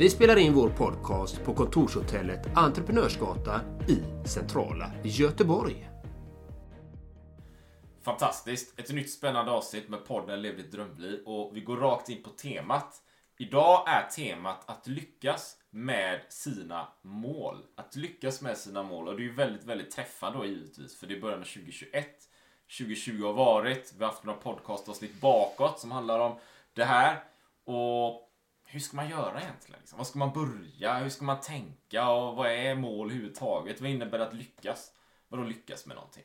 Vi spelar in vår podcast på kontorshotellet Entreprenörsgata i centrala Göteborg. Fantastiskt! Ett nytt spännande avsnitt med podden Lev ditt drömliv och vi går rakt in på temat. Idag är temat att lyckas med sina mål. Att lyckas med sina mål och det är ju väldigt, väldigt träffande då givetvis för det är början av 2021. 2020 har varit, vi har haft några podcastavsnitt bakåt som handlar om det här. Och hur ska man göra egentligen? Liksom? Var ska man börja? Hur ska man tänka? Och vad är mål överhuvudtaget? Vad innebär det att lyckas? Vadå lyckas med någonting?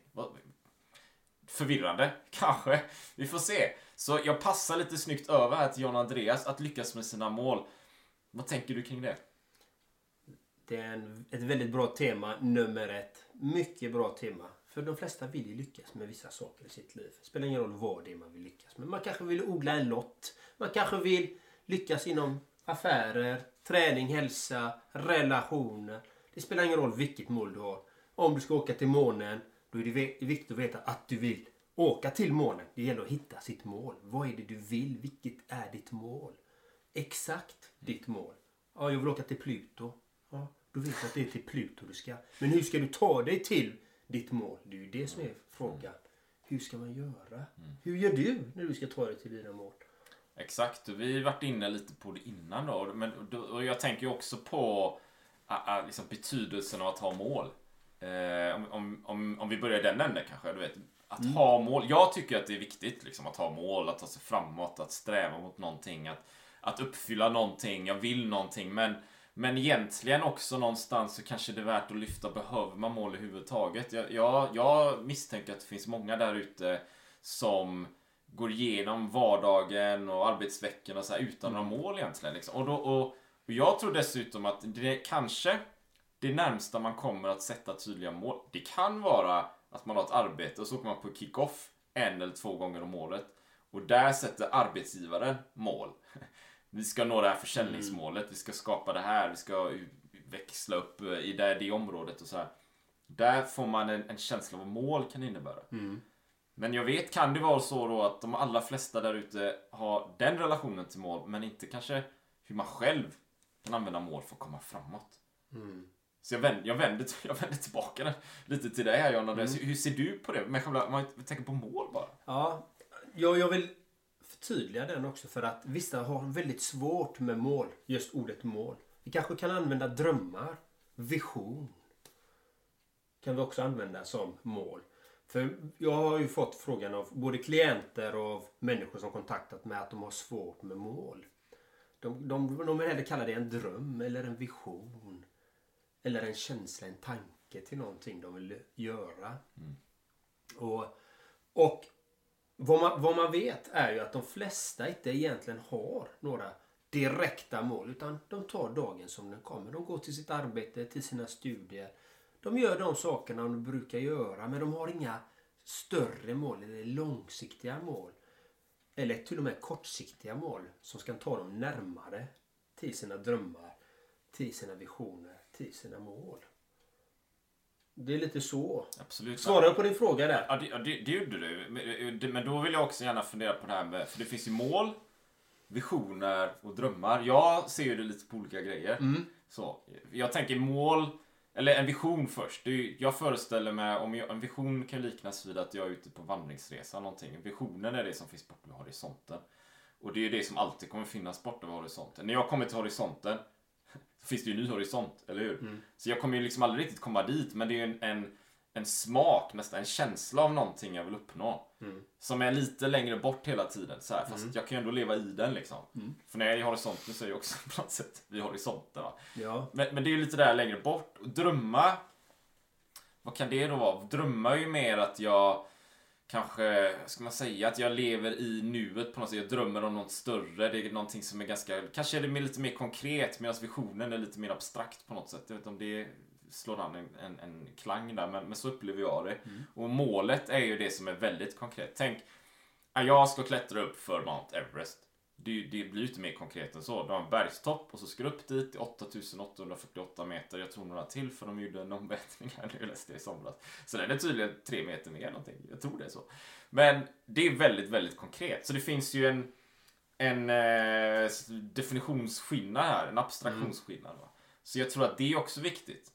Förvirrande, kanske. Vi får se. Så jag passar lite snyggt över här till John Andreas att lyckas med sina mål. Vad tänker du kring det? Det är en, ett väldigt bra tema, nummer ett. Mycket bra tema. För de flesta vill ju lyckas med vissa saker i sitt liv. Det spelar ingen roll vad det är man vill lyckas med. Man kanske vill odla en lott. Man kanske vill lyckas inom affärer, träning, hälsa, relationer. Det spelar ingen roll vilket mål du har. Om du ska åka till månen, då är det viktigt att veta att du vill åka till månen. Det gäller att hitta sitt mål. Vad är det du vill? Vilket är ditt mål? Exakt ditt mål. Ja, jag vill åka till Pluto. Ja, då vet du att det är till Pluto du ska. Men hur ska du ta dig till ditt mål? Det är ju det som är frågan. Hur ska man göra? Hur gör du när du ska ta dig till dina mål? Exakt, vi har varit inne lite på det innan då. Men, och jag tänker också på liksom betydelsen av att ha mål. Uh, om, om, om vi börjar den änden kanske. Du vet, att mm. ha mål. Jag tycker att det är viktigt liksom, att ha mål, att ta sig framåt, att sträva mot någonting. Att, att uppfylla någonting, jag vill någonting. Men, men egentligen också någonstans så kanske det är värt att lyfta, behöver man mål överhuvudtaget? Jag, jag, jag misstänker att det finns många där ute som går igenom vardagen och arbetsveckan och så här, utan några mm. mål egentligen. Liksom. Och, då, och, och jag tror dessutom att det kanske det närmsta man kommer att sätta tydliga mål. Det kan vara att man har ett arbete och så åker man på kick-off en eller två gånger om året. Och där sätter arbetsgivaren mål. Vi ska nå det här försäljningsmålet, mm. vi ska skapa det här, vi ska växla upp i det, det området och så här. Där får man en, en känsla av vad mål kan innebära. Mm. Men jag vet, kan det vara så då att de allra flesta där ute har den relationen till mål, men inte kanske hur man själv kan använda mål för att komma framåt. Mm. Så jag vänder, jag, vänder, jag vänder tillbaka lite till dig här Jonna. Mm. Hur ser du på det? Med själva, man tänker på mål bara. Ja, jag, jag vill förtydliga den också för att vissa har väldigt svårt med mål. Just ordet mål. Vi kanske kan använda drömmar, vision. Kan vi också använda som mål. För jag har ju fått frågan av både klienter och av människor som kontaktat mig att de har svårt med mål. De, de, de vill hellre kalla det en dröm eller en vision. Eller en känsla, en tanke till någonting de vill göra. Mm. Och, och vad, man, vad man vet är ju att de flesta inte egentligen har några direkta mål. Utan de tar dagen som den kommer. De går till sitt arbete, till sina studier de gör de sakerna de brukar göra men de har inga större mål eller långsiktiga mål. Eller till och med kortsiktiga mål som ska ta dem närmare till sina drömmar, till sina visioner, till sina mål. Det är lite så. Absolut. Svarar på din fråga där? Ja, det, det, det gjorde du. Men då vill jag också gärna fundera på det här med, för det finns ju mål, visioner och drömmar. Jag ser ju det lite på olika grejer. Mm. Så, jag tänker mål eller en vision först. Är, jag föreställer mig, om jag, en vision kan liknas vid att jag är ute på vandringsresa någonting. Visionen är det som finns bortom horisonten. Och det är det som alltid kommer finnas bortom horisonten. När jag kommer till horisonten så finns det ju en ny horisont, eller hur? Mm. Så jag kommer ju liksom aldrig riktigt komma dit, men det är ju en, en en smak, nästan en känsla av någonting jag vill uppnå. Mm. Som är lite längre bort hela tiden. Så här, fast mm. jag kan ju ändå leva i den liksom. Mm. För när jag är i horisonten så är jag också på något sätt vid horisonten. Va? Ja. Men, men det är ju lite där längre bort. Och drömma, vad kan det då vara? Drömma är ju mer att jag kanske, ska man säga, att jag lever i nuet på något sätt. Jag drömmer om något större. Det är någonting som är ganska, kanske är det lite mer konkret medan visionen är lite mer abstrakt på något sätt. Jag vet inte om det slår an en, en, en klang där, men, men så upplever jag det. Mm. Och målet är ju det som är väldigt konkret. Tänk, jag ska klättra upp för Mount Everest. Det, det blir ju inte mer konkret än så. Du har en bergstopp och så ska du upp dit till 8848 meter. Jag tror några till för de gjorde en ommätning här nu, läste jag i somras. Så den är tydligen tre meter mer någonting. Jag tror det är så. Men det är väldigt, väldigt konkret. Så det finns ju en, en eh, definitionsskillnad här, en abstraktionsskillnad. Va? Så jag tror att det är också viktigt.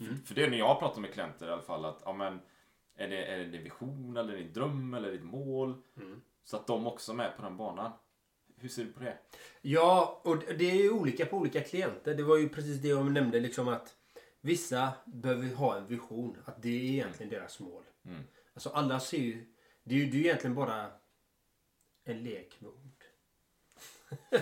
Mm. För, för det är när jag pratar med klienter i alla fall att, ja men, är det, är det vision eller en dröm eller ett mål? Mm. Så att de också är med på den banan. Hur ser du på det? Ja, och det är ju olika på olika klienter. Det var ju precis det jag nämnde liksom att vissa behöver ha en vision. Att det är egentligen deras mål. Mm. Alltså alla ser ju... Det är ju det är egentligen bara en lek med ord.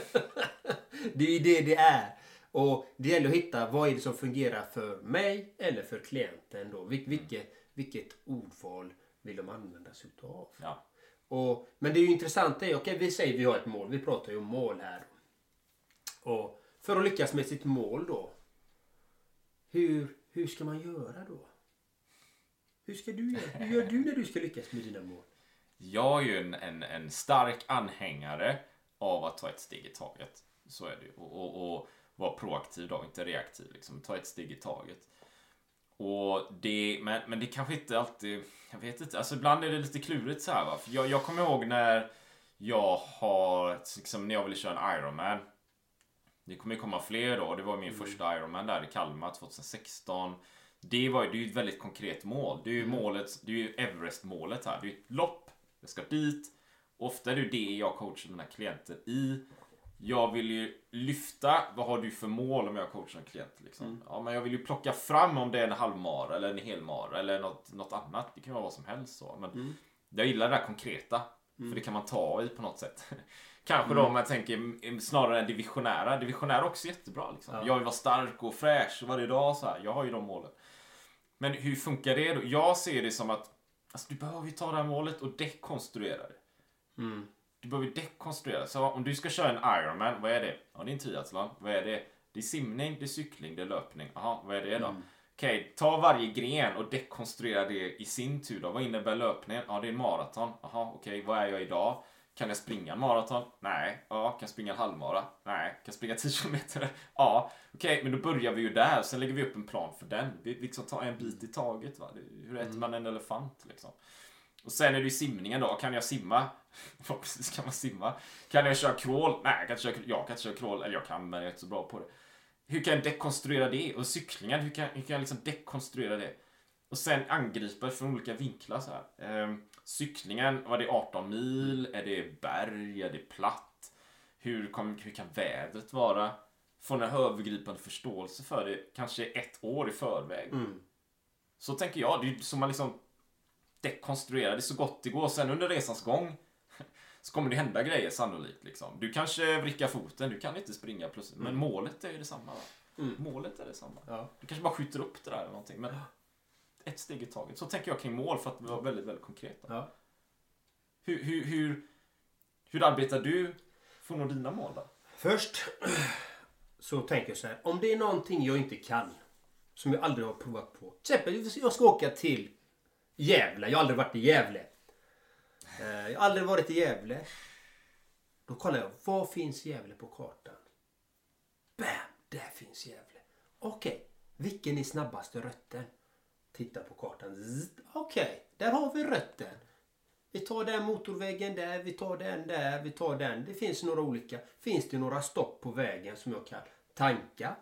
det är ju det det är. Och det gäller att hitta vad är det som fungerar för mig eller för klienten då. Vil vilket, vilket ordval vill de använda sig utav? Ja. Och, men det är ju intressant. Okej, okay, vi säger vi har ett mål. Vi pratar ju om mål här. Och för att lyckas med sitt mål då. Hur, hur ska man göra då? Hur ska du göra? Hur gör du när du ska lyckas med dina mål? Jag är ju en, en, en stark anhängare av att ta ett steg i taget. Så är det ju. Och, och, och vara proaktiv då, inte reaktiv. Liksom. Ta ett steg i taget. Och det, men, men det kanske inte alltid, jag vet inte, alltså ibland är det lite klurigt så här va. För jag, jag kommer ihåg när jag har, liksom när jag ville köra en Ironman. Det kommer ju komma fler då. Det var min mm. första Ironman där i Kalmar 2016. Det var ju ett väldigt konkret mål. Det är ju mm. målet, det är ju Everest-målet här. Det är ju ett lopp. Jag ska dit. Ofta är det det jag coachar mina klienter i jag vill ju lyfta, vad har du för mål om jag coachar en klient? Liksom? Mm. Ja, men jag vill ju plocka fram om det är en halvmar eller en helmar eller något, något annat. Det kan vara vad som helst. Så. Men mm. Jag gillar det där konkreta. Mm. För det kan man ta i på något sätt. Kanske mm. då om jag tänker snarare än divisionära. Divisionära är också jättebra. Liksom. Ja. Jag vill vara stark och fräsch varje dag. Så här. Jag har ju de målen. Men hur funkar det då? Jag ser det som att alltså, du behöver ju ta det här målet och dekonstruera det. Mm. Du behöver dekonstruera. Så om du ska köra en Ironman, vad är det? Ja, det är en triathlon. Vad är det? Det är simning, det är cykling, det är löpning. Jaha, vad är det då? Mm. Okej, okay, ta varje gren och dekonstruera det i sin tur då. Vad innebär löpningen? Ja, det är en maraton. Jaha, okej, okay, vad är jag idag? Kan jag springa en maraton? Nej. Ja, kan jag springa en halvmara? Nej. Kan jag springa 10 kilometer? Ja. Okej, okay, men då börjar vi ju där. Sen lägger vi upp en plan för den. Vi liksom tar en bit i taget. Va? Hur äter mm. man en elefant liksom? Och sen är det ju simningen då. Kan jag simma? Förhoppningsvis kan man simma. Kan jag köra crawl? Nej, jag kan inte köra, jag kan inte köra crawl. Eller jag kan, men jag är inte så bra på det. Hur kan jag dekonstruera det? Och cyklingen, hur kan, hur kan jag liksom dekonstruera det? Och sen angripa från olika vinklar så här. Ehm, cyklingen, var det 18 mil? Är det berg? Är det platt? Hur, kom, hur kan vädret vara? Få en övergripande förståelse för det, kanske ett år i förväg. Mm. Så tänker jag. Det är så man liksom dekonstruera det så gott det går. Sen under resans gång så kommer det hända grejer sannolikt. Liksom. Du kanske vrickar foten, du kan inte springa plötsligt. Men mm. målet är ju detsamma. Mm. Målet är detsamma. Ja. Du kanske bara skjuter upp det där eller någonting. Men ett steg i taget. Så tänker jag kring mål för att vara väldigt, väldigt konkreta. Ja. Hur, hur, hur, hur arbetar du för att nå dina mål då? Först så tänker jag så här. Om det är någonting jag inte kan. Som jag aldrig har provat på. Till exempel, jag ska åka till Gävle. Jag har aldrig varit i Gävle. Eh, jag har aldrig varit i Gävle. Då kollar jag. Var finns Gävle på kartan? Bam! Där finns Gävle. Okej. Okay. Vilken är snabbaste rötten? Titta på kartan. Okej. Okay. Där har vi rötten. Vi tar den motorvägen där, vi tar den där, vi tar den. Det finns några olika. Finns det några stopp på vägen som jag kan tanka?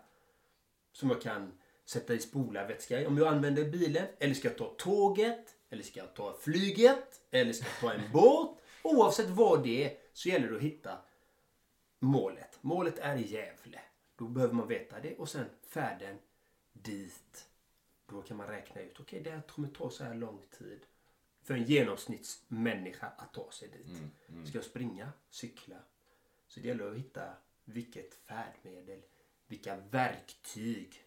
Som jag kan sätta i spolarvätska om jag använder bilen. Eller ska jag ta tåget? Eller ska jag ta flyget? Eller ska jag ta en båt? Oavsett vad det är så gäller det att hitta målet. Målet är Gävle. Då behöver man veta det och sen färden dit. Då kan man räkna ut, okej okay, det kommer ta så här lång tid för en genomsnittsmänniska att ta sig dit. Mm, mm. Ska jag springa? Cykla? Så det gäller att hitta vilket färdmedel, vilka verktyg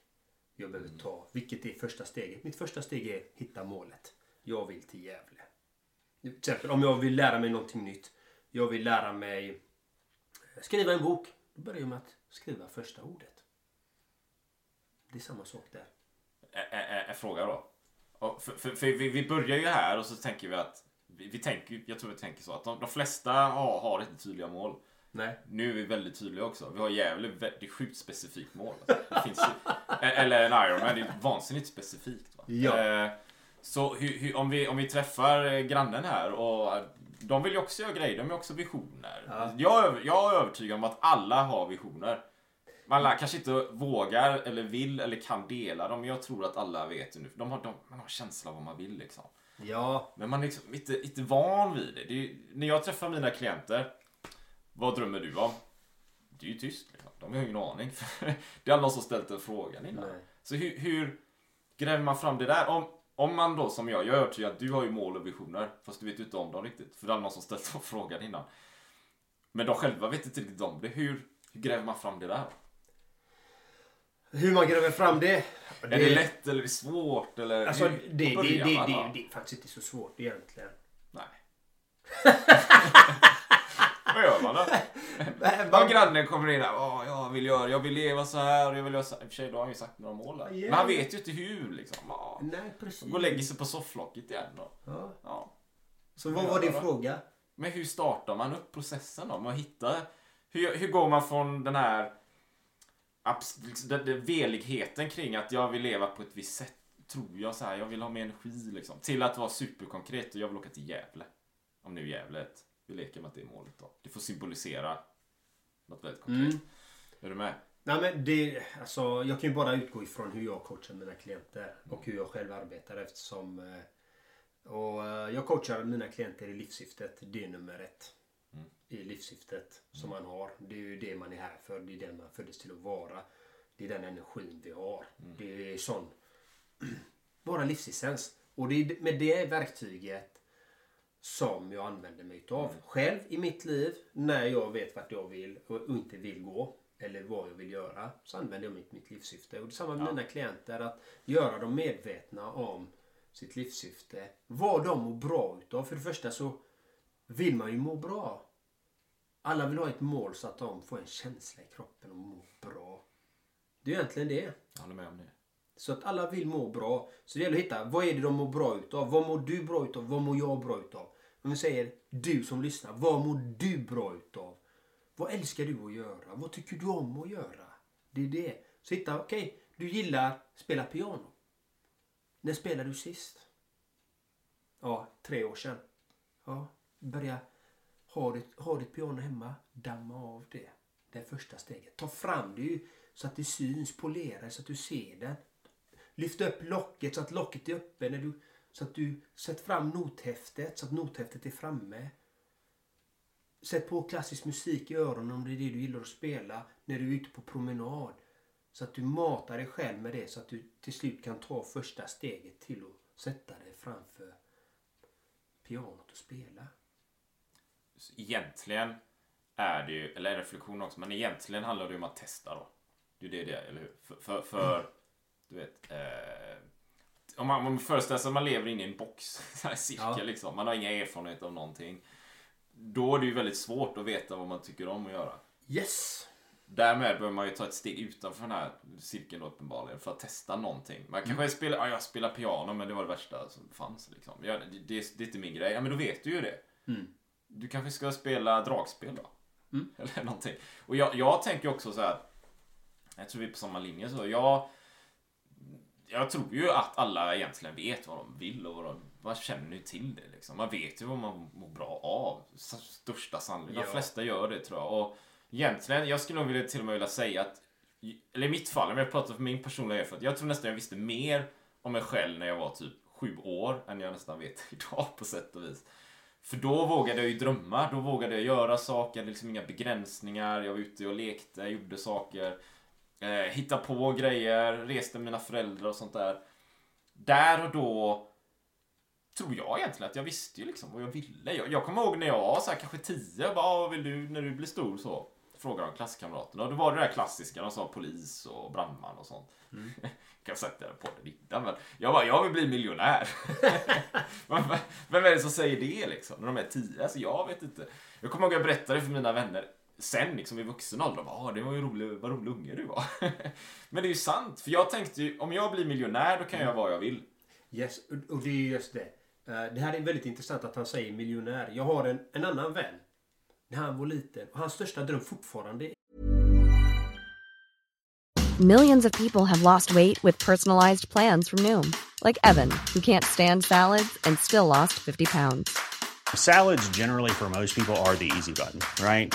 jag behöver ta. Vilket är första steget? Mitt första steg är hitta målet. Jag vill till Gävle. Till exempel om jag vill lära mig någonting nytt. Jag vill lära mig eh, skriva en bok. Då börjar jag med att skriva första ordet. Det är samma sak där. En fråga då. För, för, för vi, börjar ju här och så tänker vi att vi, vi tänker, jag tror vi tänker så att de, de flesta har, har inte tydliga mål. Nej. Nu är vi väldigt tydliga också. Vi har Gävle, det är sjukt specifikt mål. Alltså. Det finns ju, eller en Ironman, det är vansinnigt specifikt. Va? Ja. Eh, så hur, hur, om, vi, om vi träffar grannen här och de vill ju också göra grejer, de har också visioner. Ja. Jag, jag är övertygad om att alla har visioner. Man lär, kanske inte vågar eller vill eller kan dela dem, men jag tror att alla vet det nu. De har, de, man har känsla av vad man vill liksom. Ja. Men man är liksom inte, inte van vid det. det är, när jag träffar mina klienter, vad drömmer du om? Det är ju tyst. Liksom. De har ju ingen aning. det är någon som ställt den frågan innan. Nej. Så hur, hur gräver man fram det där? Om, om man då som jag, jag är övertygad att du har ju mål och visioner. Fast du vet ju inte om dem riktigt. För det är någon som ställt den frågan innan. Men de själva vet inte riktigt om det. Hur, hur gräver man fram det där? Hur man gräver fram det? Är det lätt eller är det svårt? Eller Alltså, hur- det, det, det, det, det är faktiskt inte så svårt egentligen. Nej. Vad gör? Om Man, grannen kommer in här, Åh, jag vill göra, jag vill leva så här och jag vill göra så här. I och för sig, då har han ju sagt några mål där. Ja. Men han vet ju inte hur liksom. Ja. nej, precis. Går och lägger sig på sofflocket igen då. Ja. Ja. Så vad var din fråga? Men hur startar man upp processen då? Man hittar, hur, hur går man från den här liksom, den, den veligheten kring att jag vill leva på ett visst sätt, tror jag så här, jag vill ha mer energi liksom, till att vara superkonkret och jag vill åka till Gävle. Om nu Gävle är ett, vi leker med att det är målet då. Det får symbolisera något väldigt konkret. Mm. Är du med? Nej, men det, alltså, jag kan ju bara utgå ifrån hur jag coachar mina klienter och hur jag själv arbetar eftersom eh, och, eh, jag coachar mina klienter i livssyftet. Det är nummer ett. Mm. I livssyftet som man har. Det är ju det man är här för. Det är den man föddes till att vara. Det är den energin vi har. Det är sån våra livsessens. Och det är med det verktyget som jag använder mig utav. Själv i mitt liv, när jag vet vart jag vill och inte vill gå. Eller vad jag vill göra. Så använder jag mitt, mitt livssyfte. Och det är samma med Ja. mina klienter. Att göra dem medvetna om sitt livssyfte. Vad de mår bra utav. För det första så vill man ju må bra. Alla vill ha ett mål så att de får en känsla i kroppen och må bra. Det är egentligen det. Jag håller med om det. Så att alla vill må bra. Så det gäller att hitta, vad är det de mår bra utav? Vad mår du bra utav? Vad mår jag bra utav? Om vi säger, du som lyssnar, vad mår du bra utav? Vad älskar du att göra? Vad tycker du om att göra? Det är det. Så hitta, okej, du gillar spela piano. När spelade du sist? Ja, tre år sedan. Ja, börja ha ditt, ha ditt piano hemma, damma av det. Det är första steget. Ta fram det ju så att det syns, polera det så att du ser det. Lyft upp locket så att locket är öppet. När du, så att du sätter fram nothäftet så att nothäftet är framme. Sätt på klassisk musik i öronen om det är det du gillar att spela när du är ute på promenad. Så att du matar dig själv med det så att du till slut kan ta första steget till att sätta dig framför pianot och spela. Så egentligen är det ju, eller en reflektion också, men egentligen handlar det ju om att testa då. Det är ju det det är, eller hur? För, för, för du vet, eh, om man, man föreställer sig att man lever inne i en box, här cirkel Ja. liksom, man har inga erfarenheter av någonting. Då är det ju väldigt svårt att veta vad man tycker om att göra. Yes! Därmed bör man ju ta ett steg utanför den här cirkeln då uppenbarligen för att testa någonting. Man kanske spelar, ja, jag spelar piano men det var det värsta som fanns liksom. Ja, det, det, det är inte min grej. Ja men då vet du ju det. Mm. Du kanske ska spela dragspel då? Mm. Eller någonting. Och jag, jag tänker också så här. Jag tror vi är på samma linje så. Jag, jag tror ju att alla egentligen vet vad de vill och vad de, man känner ju till det liksom. Man vet ju vad man mår bra av. Största sannolikhet. De flesta gör det tror jag. Och egentligen, jag skulle nog vilja, till och med vilja säga att, eller i mitt fall, om jag pratar för min personliga erfarenhet. Jag tror nästan jag visste mer om mig själv när jag var typ sju år än jag nästan vet idag på sätt och vis. För då vågade jag ju drömma, då vågade jag göra saker, liksom inga begränsningar. Jag var ute och lekte, gjorde saker. Eh, hitta på grejer, reste med mina föräldrar och sånt där. Där och då tror jag egentligen att jag visste ju liksom vad jag ville. Jag, jag kommer ihåg när jag var så här, kanske tio, bara, "Ah, vad vill du när du blir stor så? Frågade de klasskamraterna. Och då var det det där klassiska. De sa polis och brandman och sånt. Mm. kan jag sagt det på innan, men jag bara, jag vill bli miljonär. Vem är det som säger det liksom? När de är tio? Alltså jag vet inte. Jag kommer ihåg att jag berättade för mina vänner sen liksom i vuxen ålder. "Ah, det var ju rolig, vad rolig unge du var. men det är ju sant. För jag tänkte ju, om jag blir miljonär då kan jag göra vad jag vill. Yes, och- och det är just det. Eh, Det här är väldigt intressant att han säger miljonär. Jag har en, en annan vän. När han var liten. Och hans största dröm fortfarande Millions of people have lost weight with personalized plans from Noom, like Evan, who can't stand salads and still lost 50 pounds. Salads, generally, for most people, are the easy button, right?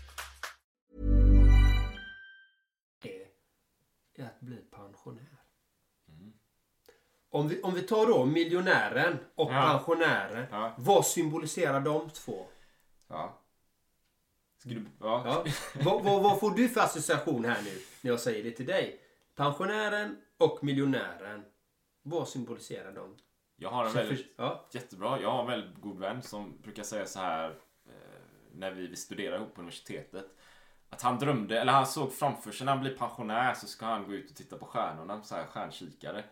Om, vi, om vi tar då miljonären och Ja. pensionären. Ja. Vad symboliserar de två? Ja. Du, ja. Vad, vad, vad får du för association här nu när jag säger det till dig? Pensionären och miljonären. Vad symboliserar de? Jag har en väldigt, ja. jättebra, jag har en väldigt god vän som brukar säga så här eh, när vi, vi studerade ihop på universitetet. Att han drömde, eller han såg framför sig när han blir pensionär så ska han gå ut och titta på stjärnorna, så här stjärnkikare.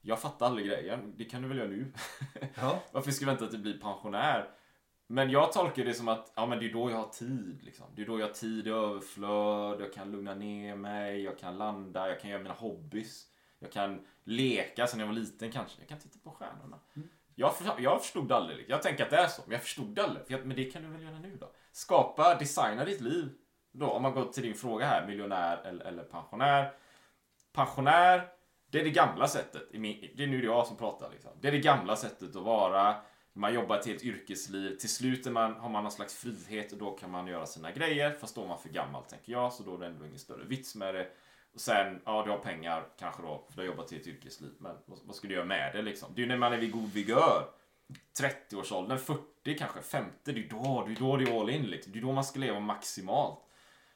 Jag fattar aldrig grejen, det kan du väl göra nu? Ja. Varför ska vi vänta till bli pensionär? Men jag tolkar det som att ja, men det är då jag har tid. Liksom. Det är då jag har tid i överflöd, jag kan lugna ner mig, jag kan landa, jag kan göra mina hobbys. Jag kan leka sen jag var liten kanske. Jag kan titta på stjärnorna. Jag, för, jag förstod aldrig. Jag tänker att det är så, men jag förstod det aldrig. För jag, men det kan du väl göra nu då? Skapa, designa ditt liv. Då, om man går till din fråga här, miljonär eller, eller pensionär. Pensionär, det är det gamla sättet. Det är nu jag som pratar. Liksom. Det är det gamla sättet att vara. Man jobbar ett helt yrkesliv. Till slut är man, har man någon slags frihet och då kan man göra sina grejer. Fast då är man för gammal tänker jag, så då är det ändå ingen större vits med det. Och sen, ja du har pengar kanske då, för du har jobbat i ett yrkesliv. Men vad, vad ska du göra med det liksom? Det är ju när man är vid god vigör. 30-årsåldern, 40 kanske, 50, det är ju då, det är då det är all in liksom. Det är då man ska leva maximalt.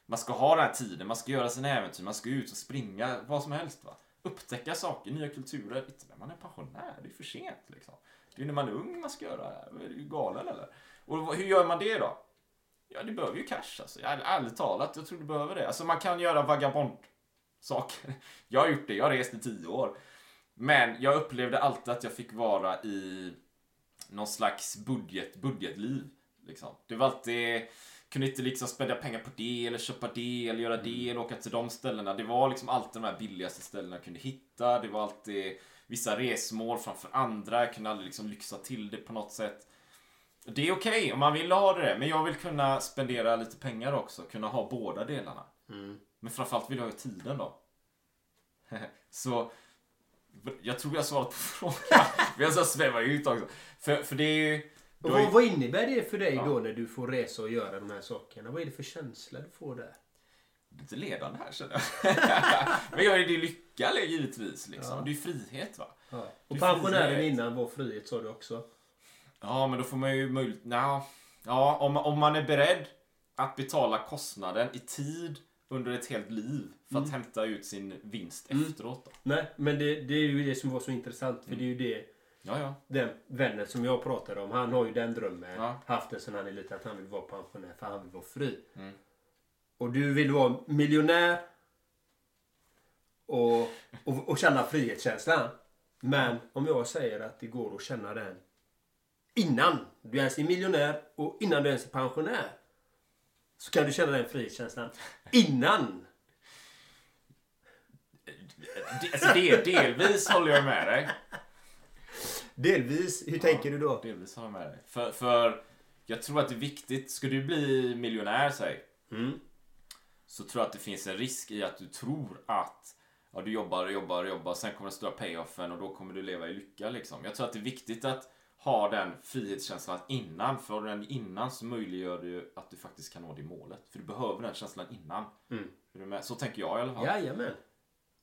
Man ska ha den här tiden, man ska göra sina äventyr, man ska ut och springa, vad som helst va. Upptäcka saker, nya kulturer. Inte när man är pensionär, det är för sent liksom. Det är ju när man är ung man ska göra det här. Är du galen eller? Och hur gör man det då? Ja, du behöver ju cash alltså. Jag, ärligt talat, jag tror du behöver det. Alltså man kan göra vagabond saker. Jag har gjort det, jag har rest i tio år. Men jag upplevde alltid att jag fick vara i någon slags budget, budgetliv. Liksom. Det var alltid, kunde inte liksom spendera pengar på det eller köpa det eller göra det eller åka till de ställena. Det var liksom alltid de här billigaste ställena jag kunde hitta. Det var alltid vissa resmål framför andra. Jag kunde aldrig liksom lyxa till det på något sätt. Det är okej om man vill ha det, men jag vill kunna spendera lite pengar också. Kunna ha båda delarna. Men framförallt vill jag ha tiden då. Så jag tror jag svarat på frågan. Men jag ska sväva ut också. För, för det är ju... Och vad, vad innebär det för dig Ja. då när du får resa och göra de här sakerna? Vad är det för känsla du får där? lite ledande här känner jag. Men jag är det lycka givetvis. Liksom. Det är ju frihet va. Ja. Och är pensionären innan var frihet sa du också. Ja, men då får man ju möjlighet... Ja, ja om, om man är beredd att betala kostnaden i tid under ett helt liv för att hämta ut sin vinst efteråt. Då. Nej, men det, det är ju det som var så intressant. För det är ju det Ja, ja. den vännen som jag pratade om, han har ju den drömmen. Ja. Haft den sedan han är liten att han vill vara pensionär för han vill vara fri. Mm. Och du vill vara miljonär och, och, och känna frihetskänslan. Men om jag säger att det går att känna den innan du ens är miljonär och innan du ens är pensionär. Så kan du känna den frihetskänslan innan. Alltså, del, delvis håller jag med dig. Delvis. Hur tänker du då? Delvis håller jag med dig. För, för jag tror att det är viktigt. Ska du bli miljonär, säg. Mm. Så tror jag att det finns en risk i att du tror att ja, du jobbar och jobbar och jobbar. Sen kommer den stora payoffen och då kommer du leva i lycka. Liksom. Jag tror att det är viktigt att ha den frihetskänslan innan. För den innan så möjliggör det att du faktiskt kan nå det målet. För du behöver den känslan innan. Mm. Du? Så tänker jag i alla fall. Jajamän.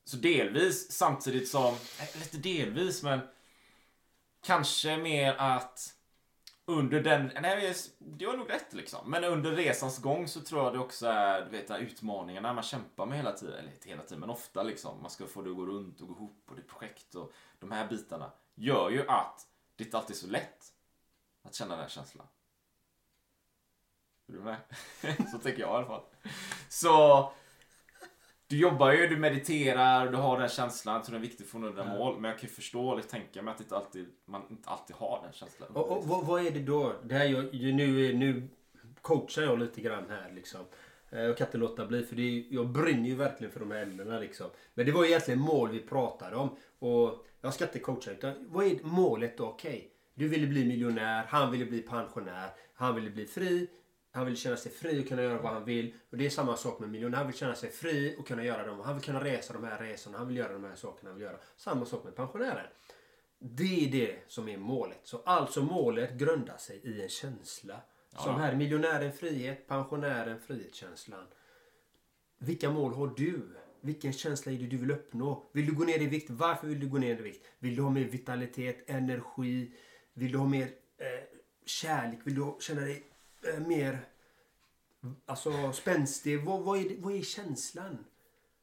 Så delvis samtidigt som, eh, lite delvis men kanske mer att under den, nej det var nog rätt liksom. Men under resans gång så tror jag det också är, du vet, de här utmaningarna man kämpar med hela tiden. Eller inte hela tiden, men ofta liksom. Man ska få det att gå runt och gå ihop och det är projekt och de här bitarna. Gör ju att det inte alltid är så lätt att känna den här känslan. Är du med? så tänker jag i alla fall. Så du jobbar ju, du mediterar, du har den känslan. Tror det är viktigt för att nå dina mål. Men jag kan ju förstå eller tänka mig att inte alltid, man inte alltid har den känslan. Och, och vad, vad är det då? Det här jag, nu, nu coachar jag lite grann här liksom. Eh, Jag kan inte låta bli för det jag brinner ju verkligen för de här ämnena liksom. Men det var egentligen mål vi pratade om. Och jag ska inte coacha utan vad är målet då? Okej, du ville bli miljonär, han ville bli pensionär, han ville bli fri. Han vill känna sig fri och kunna göra vad han vill. Och det är samma sak med miljonär. Han vill känna sig fri och kunna göra dem. Han vill kunna resa de här resorna. Han vill göra de här sakerna han vill göra. Samma sak med pensionären. Det är det som är målet. Så alltså målet grundar sig i en känsla. Som här miljonären frihet, pensionären frihetskänslan. Vilka mål har du? Vilken känsla är det du vill uppnå? Vill du gå ner i vikt? Varför vill du gå ner i vikt? Vill du ha mer vitalitet, energi? Vill du ha mer eh, kärlek? Vill du känna dig mer alltså, spänstig? Vad, vad, är, vad är känslan?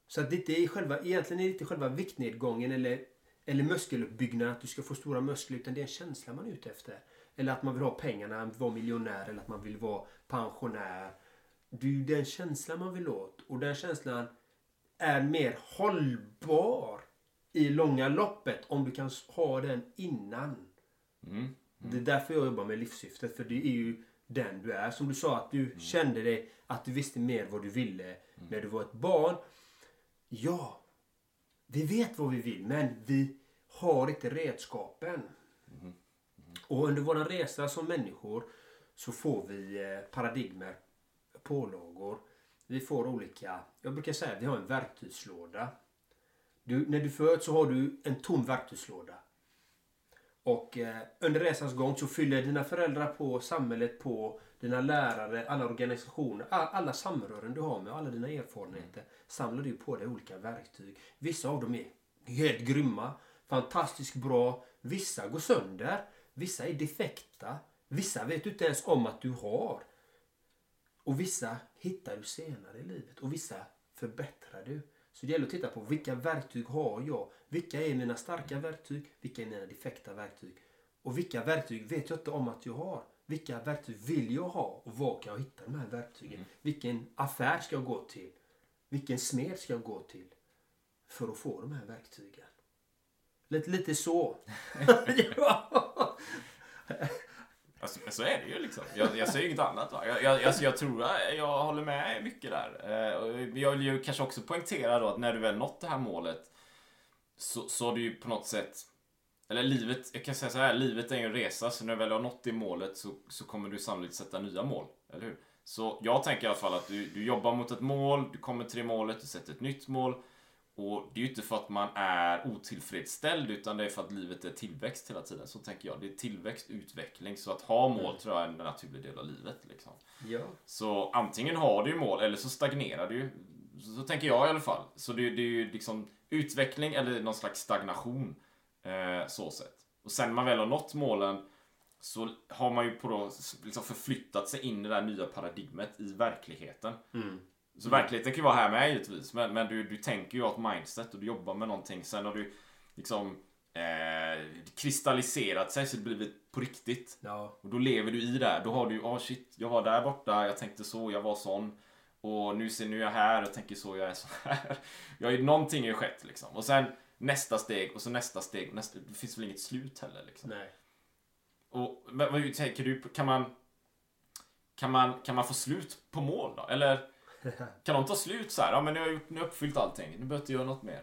Så att det inte är själva, egentligen är det inte själva viktnedgången eller, eller muskeluppbyggnaden, att du ska få stora muskler, utan det är en känsla man är ute efter. Eller att man vill ha pengarna, vara miljonär eller att man vill vara pensionär. Det är ju den känslan man vill åt. Och den känslan är mer hållbar i långa loppet om du kan ha den innan. Mm. Det är därför jag jobbar med livssyftet. För det är ju den du är. Som du sa, att du kände dig att du visste mer vad du ville när du var ett barn. Ja, vi vet vad vi vill men vi har inte redskapen. Och under vår resa som människor så får vi eh, paradigmer, pålagor. Vi får olika, jag brukar säga att vi har en verktygslåda. Du, när du föds så har du en tom verktygslåda. Och eh, under resans gång så fyller dina föräldrar på, samhället på, dina lärare, alla organisationer, alla, alla samrören du har med, alla dina erfarenheter samlar du på dig olika verktyg. Vissa av dem är helt grymma, fantastiskt bra. Vissa går sönder, vissa är defekta, vissa vet du inte ens om att du har. Och vissa hittar du senare i livet och vissa förbättrar du. Så det gäller att titta på vilka verktyg har jag? Vilka är mina starka verktyg? Vilka är mina defekta verktyg? Och vilka verktyg vet jag inte om att jag har? Vilka verktyg vill jag ha? Och var kan jag hitta de här verktygen? Vilken affär ska jag gå till? Vilken smed ska jag gå till? För att få de här verktygen. Lite, lite så. Alltså, men så är det ju liksom. Jag, jag säger inget annat. Va? Jag, jag, alltså, jag tror jag, jag håller med mycket där. Eh, jag vill ju kanske också poängtera då att när du väl nått det här målet så, så har du ju på något sätt eller livet, jag kan säga så här, livet är ju en resa så när du väl har nått det målet så, så kommer du sannolikt sätta nya mål. Eller hur? Så jag tänker i alla fall att du, du jobbar mot ett mål, du kommer till det målet, du sätter ett nytt mål. Och det är ju inte för att man är otillfredsställd utan det är för att livet är tillväxt hela tiden. Så tänker jag. Det är tillväxt, utveckling. Så att ha mål tror jag är en naturlig del av livet. Liksom. ja. Så antingen har du ju mål eller så stagnerar du. Så, så tänker jag i alla fall. Så det, det är ju liksom utveckling eller någon slags stagnation. Eh, så sett. Och sen när man väl har nått målen så har man ju på då, liksom förflyttat sig in i det där nya paradigmet i verkligheten. Så verkligheten kan ju vara här med givetvis. Men, men du, du tänker ju ha ett mindset och du jobbar med någonting. Sen har du liksom eh, kristalliserat sig så det blivit på riktigt. ja. Och då lever du i det. Då har du, ah shit, jag var där borta, jag tänkte så, jag var sån. Och nu ser nu är jag här och tänker så, jag är så här. Jag är, någonting har ju skett liksom. Och sen nästa steg och så nästa steg. Nästa, det finns väl inget slut heller liksom. Nej. Och men, vad tänker du, kan man, kan man, kan man få slut på mål då? Eller kan de ta slut så här? Ja men nu har jag, gjort, nu har jag uppfyllt allting, nu behöver jag inte göra något mer.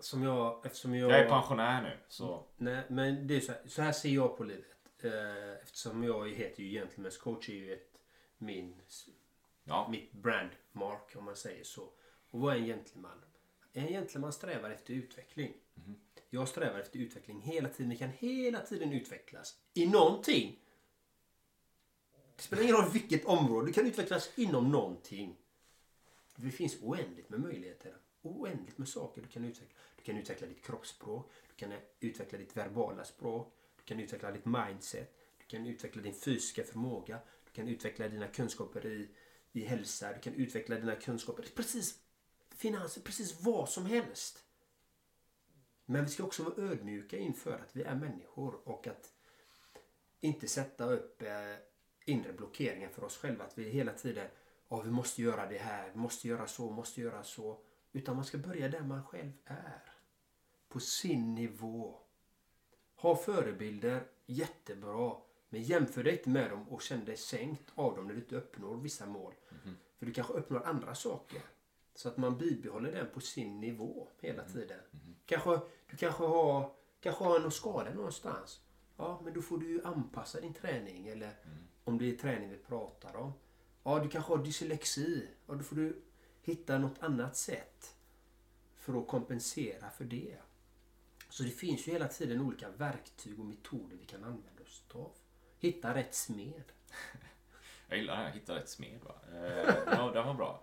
Som jag, eftersom jag... Jag är pensionär nu, så... Nej, men det är så här, så här ser jag på livet. Eh, Eftersom jag heter ju Gentlemen's coach är ju ett, min, Ja. mitt brandmark om man säger så. Och vad är en gentleman? En gentleman strävar efter utveckling. Jag strävar efter utveckling hela tiden. Vi kan hela tiden utvecklas i någonting. Det spelar ingen roll vilket område. Du kan utvecklas inom någonting. Det finns oändligt med möjligheter. Oändligt med saker du kan utveckla. Du kan utveckla ditt kroppsspråk. Du kan utveckla ditt verbala språk. Du kan utveckla ditt mindset. Du kan utveckla din fysiska förmåga. Du kan utveckla dina kunskaper i, i hälsa. Du kan utveckla dina kunskaper i precis finanser, precis vad som helst. Men vi ska också vara ödmjuka inför att vi är människor och att inte sätta upp eh, inre blockeringar för oss själva. Att vi hela tiden, ja vi måste göra det här, vi måste göra så, måste göra så. Utan man ska börja där man själv är. På sin nivå. Ha förebilder, jättebra. Men jämför dig inte med dem och känn dig sänkt av dem när du inte uppnår vissa mål. För du kanske uppnår andra saker. Så att man bibehåller den på sin nivå hela tiden. Kanske, du kanske har, kanske har någon skada någonstans. Ja, men då får du ju anpassa din träning. Eller om det är träning vi pratar om. Ja, du kanske har dyslexi. Ja, då får du hitta något annat sätt för att kompensera för det. Så det finns ju hela tiden olika verktyg och metoder vi kan använda oss av. Hitta rätt smed. Jag gillar det här, hitta rätt smed. Va? Eh, ja, den var bra.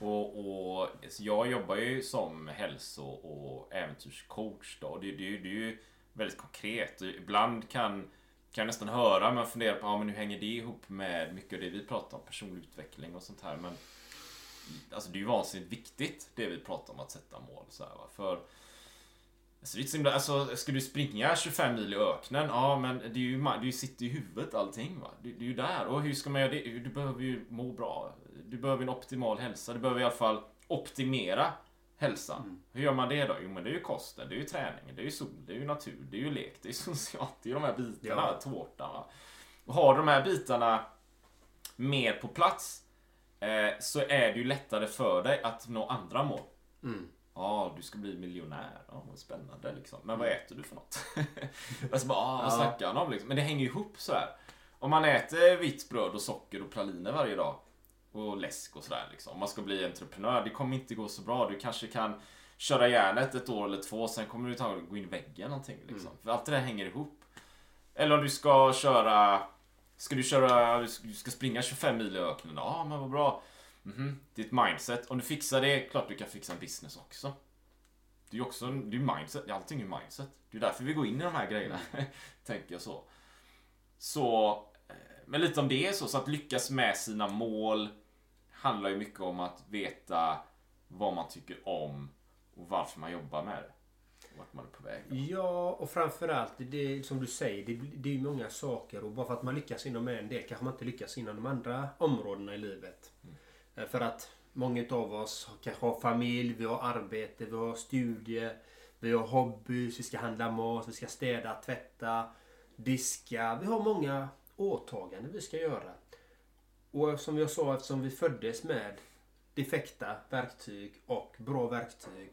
Och, och så jag jobbar ju som hälso och äventyrscoach. Då. Det, det, det är ju väldigt konkret. Ibland kan, kan jag nästan höra, men fundera på ja, men hur hänger det ihop med mycket av det vi pratar om, personlig utveckling och sånt här. Men alltså, det är ju vansinnigt viktigt det vi pratar om, att sätta mål. Så här, va? För Alltså, det är så himla, alltså, ska du springa 25 mil i öknen? Ja, men det, är ju, det sitter i huvudet allting. Va? Det, det är ju där. Och hur ska man göra det? Du behöver ju må bra. Du behöver en optimal hälsa. Du behöver i alla fall optimera hälsan. Hur gör man det då? Jo, men det är ju kosten, det är ju träningen, det är ju sol, det är ju natur, det är ju lek, det är socialt. Det är ju de här bitarna, Ja. tårtan. Va? Och har du de här bitarna mer på plats eh, så är det ju lättare för dig att nå andra mål. Mm. Ja, du ska bli miljonär. Ja, vad spännande liksom. Men vad äter du för något? alltså bara, ah, vad snackar han om liksom? Men det hänger ju ihop så här. Om man äter vitt bröd och socker och praliner varje dag och läsk och sådär liksom. Om man ska bli entreprenör, det kommer inte gå så bra. Du kanske kan köra järnet ett år eller två, sen kommer du ta gå in i väggen någonting liksom. För allt det där hänger ihop. Eller om du ska köra Ska du köra, du ska- springa 25 mil i öknen? Ja, men vad bra. Mhm, Ditt mindset. Om du fixar det, klart du kan fixa en business också. Det är ju också, det är mindset, allting är mindset. Det är därför vi går in i de här grejerna, tänker jag så. Så, eh, men lite om det så, så att lyckas med sina mål handlar ju mycket om att veta vad man tycker om och varför man jobbar med det. Och vart man är på väg. Ja, och framförallt det som du säger, det, det är många saker och bara för att man lyckas inom en del kanske man inte lyckas inom de andra områdena i livet. Eh, För att många av oss kanske har familj, vi har arbete, vi har studier, vi har hobbys, vi ska handla mat, vi ska städa, tvätta, diska. Vi har många åtaganden vi ska göra. Och som jag sa, eftersom vi föddes med defekta verktyg och bra verktyg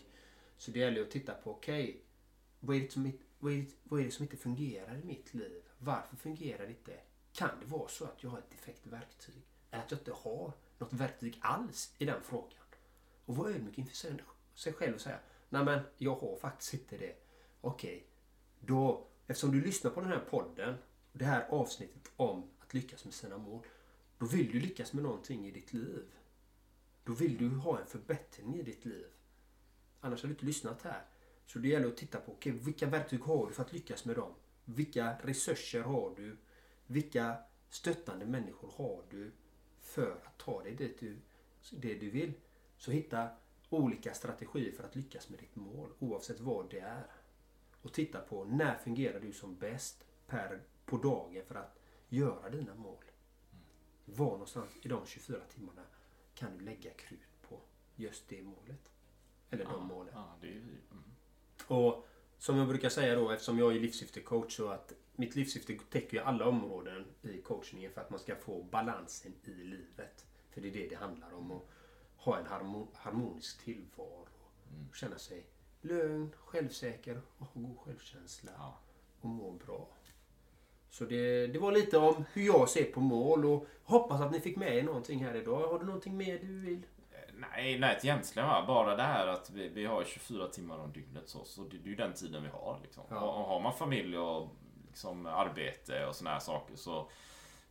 så det gäller att titta på, okej, vad, är det som, inte- vad, är det, vad är det som inte fungerar i mitt liv? Varför fungerar det inte? Kan det vara så att jag har ett defekt verktyg? Eller att jag inte har något verktyg alls i den frågan? Och vara ödmjuk inför sig, själv och säga, nej men jag har faktiskt inte det. Okej, då, eftersom du lyssnar på den här podden, det här avsnittet om att lyckas med sina mål, då vill du lyckas med någonting i ditt liv. Då vill du ha en förbättring i ditt liv. Annars har du inte lyssnat här. Så det gäller att titta på okay, vilka verktyg har du för att lyckas med dem? Vilka resurser har du? Vilka stöttande människor har du för att ta dig dit du, det du vill? Så hitta olika strategier för att lyckas med ditt mål oavsett vad det är. Och titta på när fungerar du som bäst per, på dagen för att göra dina mål. Var någonstans i de 24 timmarna kan du lägga krut på just det målet. Eller de målen. Ja, det är. Mm. Och som jag brukar säga då, eftersom jag är livssyftecoach, så att mitt livssyfte täcker ju alla områden i coachningen för att man ska få balansen i livet. För det är det det handlar om. Att ha en harmo- harmonisk tillvaro. Och känna sig lugn, självsäker och ha god självkänsla. Ja. Och må bra. Så det, det var lite om hur jag ser på mål och hoppas att ni fick med er någonting här idag. Har du någonting mer du vill? Nej, nej egentligen va. Bara det här att vi, vi har 24 timmar om dygnet så, så det, det är ju den tiden vi har. Liksom. Ja. Och, och har man familj och liksom, arbete och såna här saker så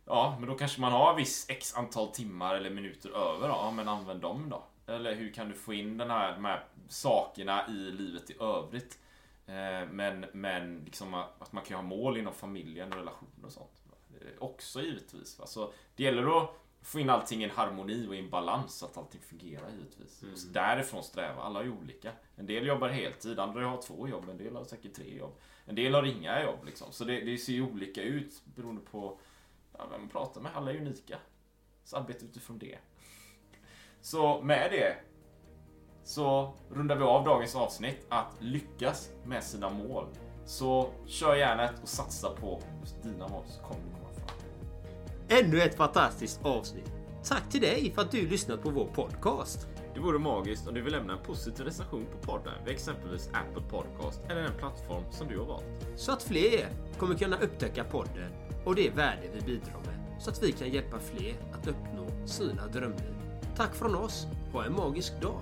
Ja, men då kanske man har viss x antal timmar eller minuter över. då. Ja, men använd dem då. Eller hur kan du få in den här, de här sakerna i livet i övrigt? Eh, men men liksom att man kan ha mål inom familjen och relationer och sånt. eh, också givetvis. Alltså, det gäller att få in allting i en harmoni och i en balans så att allting fungerar givetvis. Och så därifrån sträva. Alla är olika. En del jobbar heltid, andra har två jobb, en del har säkert tre jobb. En del har inga jobb liksom. Så det, det ser ju olika ut beroende på ja, vem man pratar med. Alla är unika. Så arbeta utifrån det. Så med det så rundar vi av dagens avsnitt att lyckas med sina mål. Så kör järnet och satsa på just dina mål så kommer du komma fram. Ännu ett fantastiskt avsnitt. Tack till dig för att du lyssnat på vår podcast. Det vore magiskt om du vill lämna en positiv recension på podden vid exempelvis Apple Podcast eller den plattform som du har valt. Så att fler kommer kunna upptäcka podden och det värde vi bidrar med. Så att vi kan hjälpa fler att uppnå sina drömliv. Tack från oss. Ha en magisk dag.